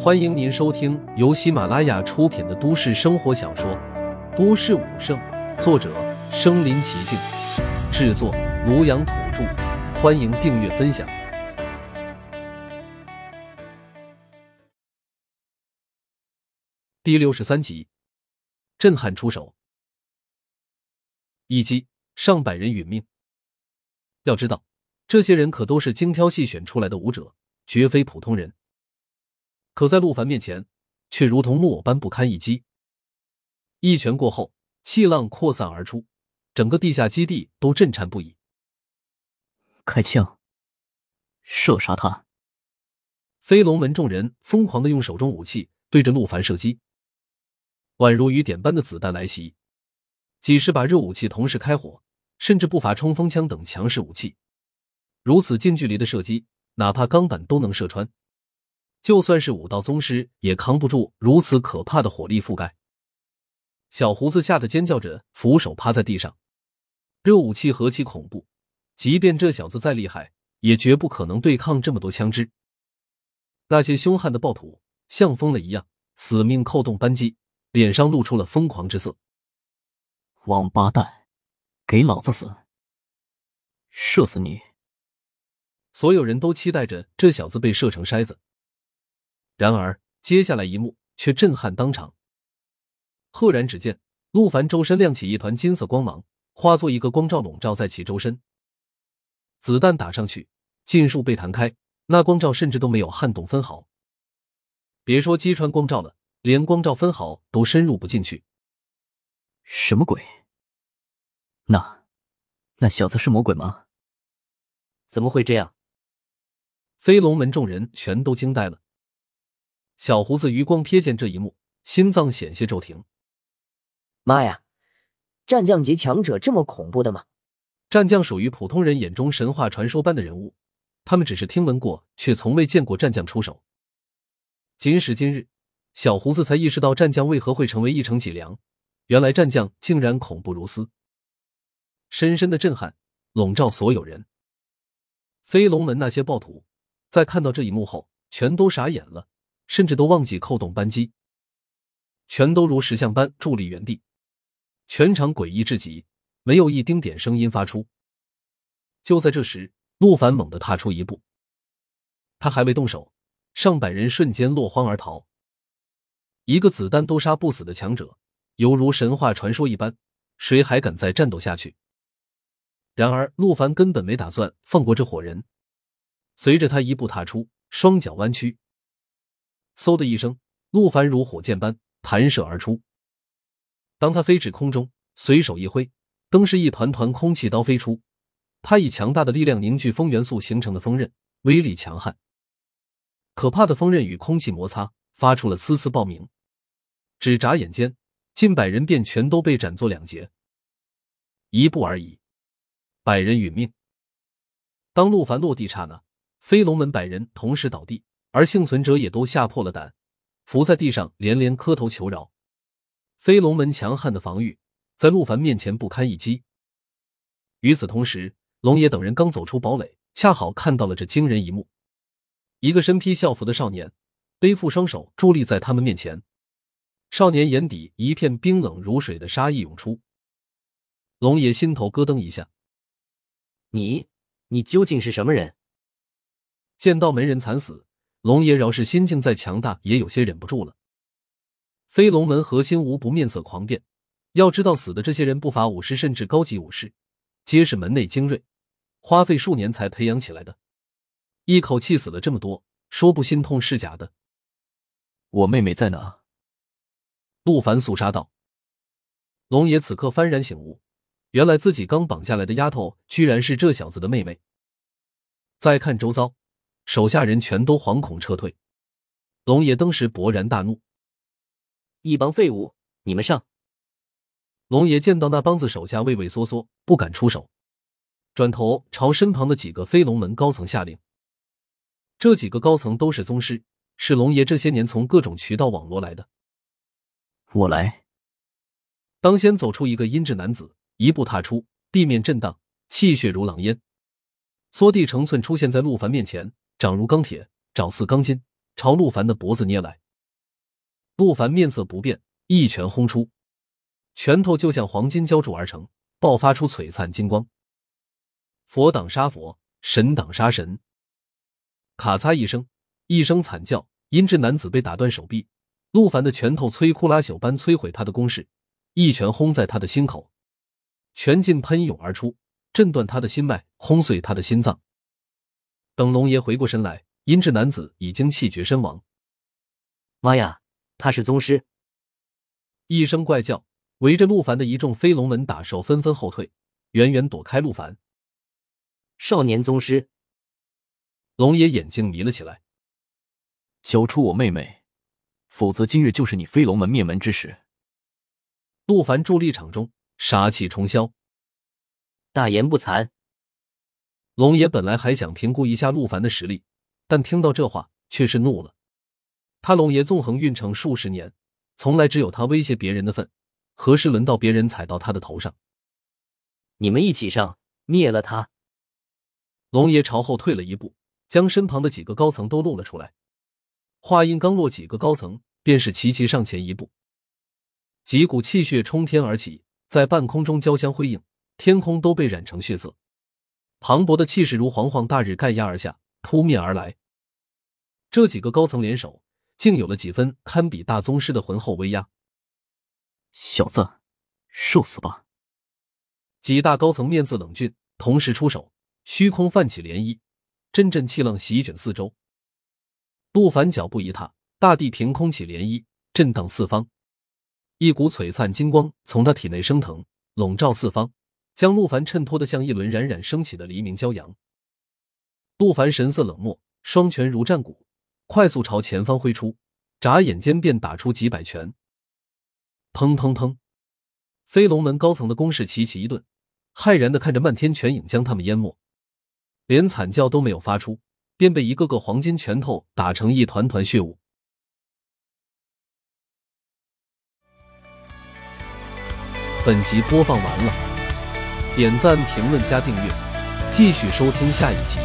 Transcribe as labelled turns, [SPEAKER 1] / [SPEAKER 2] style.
[SPEAKER 1] 欢迎您收听由喜马拉雅出品的都市生活小说《都市武圣》，作者：身临其境，制作：庐阳土著。欢迎订阅分享。第六十三集，震撼出手，一击上百人殒命。要知道，这些人可都是精挑细选出来的武者，绝非普通人。可在陆凡面前，却如同木偶般不堪一击。一拳过后，气浪扩散而出，整个地下基地都震颤不已。
[SPEAKER 2] 开枪，射杀他！
[SPEAKER 1] 飞龙门众人疯狂的用手中武器对着陆凡射击，宛如雨点般的子弹来袭，几十把热武器同时开火，甚至不乏冲锋枪等强势武器。如此近距离的射击，哪怕钢板都能射穿。就算是武道宗师也扛不住如此可怕的火力覆盖。小胡子吓得尖叫着，俯首趴在地上。热武器何其恐怖！即便这小子再厉害，也绝不可能对抗这么多枪支。那些凶悍的暴徒像疯了一样，死命扣动扳机，脸上露出了疯狂之色。
[SPEAKER 2] 王八蛋，给老子死！射死你！
[SPEAKER 1] 所有人都期待着这小子被射成筛子。然而，接下来一幕却震撼当场。赫然，只见陆凡周身亮起一团金色光芒，化作一个光罩笼罩在其周身。子弹打上去，尽数被弹开，那光罩甚至都没有撼动分毫。别说击穿光罩了，连光罩分毫都深入不进去。
[SPEAKER 2] 什么鬼？那那小子是魔鬼吗？
[SPEAKER 3] 怎么会这样？
[SPEAKER 1] 飞龙门众人全都惊呆了。小胡子余光瞥见这一幕，心脏险些骤停。
[SPEAKER 3] 妈呀，战将级强者这么恐怖的吗？
[SPEAKER 1] 战将属于普通人眼中神话传说般的人物，他们只是听闻过，却从未见过战将出手。今时今日，小胡子才意识到战将为何会成为一城脊梁。原来战将竟然恐怖如斯，深深的震撼笼罩所有人。飞龙门那些暴徒在看到这一幕后，全都傻眼了。甚至都忘记扣动扳机，全都如石像般伫立原地，全场诡异至极，没有一丁点声音发出。就在这时，陆凡猛地踏出一步，他还未动手，上百人瞬间落荒而逃。一个子弹都杀不死的强者，犹如神话传说一般，谁还敢再战斗下去？然而，陆凡根本没打算放过这伙人，随着他一步踏出，双脚弯曲。嗖的一声，陆凡如火箭般弹射而出。当他飞至空中，随手一挥，登时一团团空气刀飞出。他以强大的力量凝聚风元素形成的风刃，威力强悍。可怕的风刃与空气摩擦，发出了丝丝爆鸣。只眨眼间，近百人便全都被斩作两截。一步而已，百人殒命。当陆凡落地刹那，飞龙门百人同时倒地。而幸存者也都吓破了胆，伏在地上连连磕头求饶。飞龙门强悍的防御在陆凡面前不堪一击。与此同时，龙爷等人刚走出堡垒，恰好看到了这惊人一幕：一个身披校服的少年背负双手伫立在他们面前，少年眼底一片冰冷如水的杀意涌出。龙爷心头咯噔一下：“
[SPEAKER 3] 你，你究竟是什么人？”
[SPEAKER 1] 见到门人惨死。龙爷饶是心境再强大，也有些忍不住了。飞龙门核心无不面色狂变。要知道，死的这些人不乏武师，甚至高级武士，皆是门内精锐，花费数年才培养起来的。一口气死了这么多，说不心痛是假的。
[SPEAKER 2] 我妹妹在哪？
[SPEAKER 1] 陆凡肃杀道。龙爷此刻幡然醒悟，原来自己刚绑下来的丫头，居然是这小子的妹妹。再看周遭。手下人全都惶恐撤退，龙爷登时勃然大怒：“
[SPEAKER 3] 一帮废物，你们上！”
[SPEAKER 1] 龙爷见到那帮子手下畏畏缩缩，不敢出手，转头朝身旁的几个飞龙门高层下令。这几个高层都是宗师，是龙爷这些年从各种渠道网罗来的。
[SPEAKER 2] 我来。
[SPEAKER 1] 当先走出一个阴质男子，一步踏出，地面震荡，气血如狼烟，缩地成寸，出现在陆凡面前。掌如钢铁，爪似钢筋，朝陆凡的脖子捏来。陆凡面色不变，一拳轰出，拳头就像黄金浇铸而成，爆发出璀璨金光。佛挡杀佛，神挡杀神。咔嚓一声，一声惨叫，阴质男子被打断手臂。陆凡的拳头摧枯拉朽般摧毁他的攻势，一拳轰在他的心口，拳劲喷涌而出，震断他的心脉，轰碎他的心脏。等龙爷回过神来，阴质男子已经气绝身亡。
[SPEAKER 3] 妈呀！他是宗师！
[SPEAKER 1] 一声怪叫，围着陆凡的一众飞龙门打手纷纷后退，远远躲开陆凡。
[SPEAKER 3] 少年宗师，
[SPEAKER 1] 龙爷眼睛迷了起来。
[SPEAKER 2] 交出我妹妹，否则今日就是你飞龙门灭门之时。
[SPEAKER 1] 陆凡伫立场中，杀气冲霄。
[SPEAKER 3] 大言不惭！
[SPEAKER 1] 龙爷本来还想评估一下陆凡的实力，但听到这话，却是怒了。他龙爷纵横运城数十年，从来只有他威胁别人的份，何时轮到别人踩到他的头上？
[SPEAKER 3] 你们一起上，灭了他！
[SPEAKER 1] 龙爷朝后退了一步，将身旁的几个高层都露了出来。话音刚落，几个高层便是齐齐上前一步，几股气血冲天而起，在半空中交相辉映，天空都被染成血色，磅礴的气势如煌煌大日盖压而下，扑面而来。这几个高层联手。竟有了几分堪比大宗师的浑厚威压。
[SPEAKER 2] 小子，受死吧！
[SPEAKER 1] 几大高层面色冷峻，同时出手，虚空泛起涟漪，阵阵气浪席卷四周。陆凡脚步一踏，大地凭空起涟漪，震荡四方。一股璀璨金光从他体内升腾，笼罩四方，将陆凡衬托的像一轮冉冉升起的黎明骄阳。陆凡神色冷漠，双拳如战鼓。快速朝前方挥出，眨眼间便打出几百拳。砰砰砰！飞龙门高层的攻势齐齐一顿，骇然的看着漫天拳影将他们淹没，连惨叫都没有发出，便被一个个黄金拳头打成一团团血雾。本集播放完了，点赞、评论、加订阅，继续收听下一集。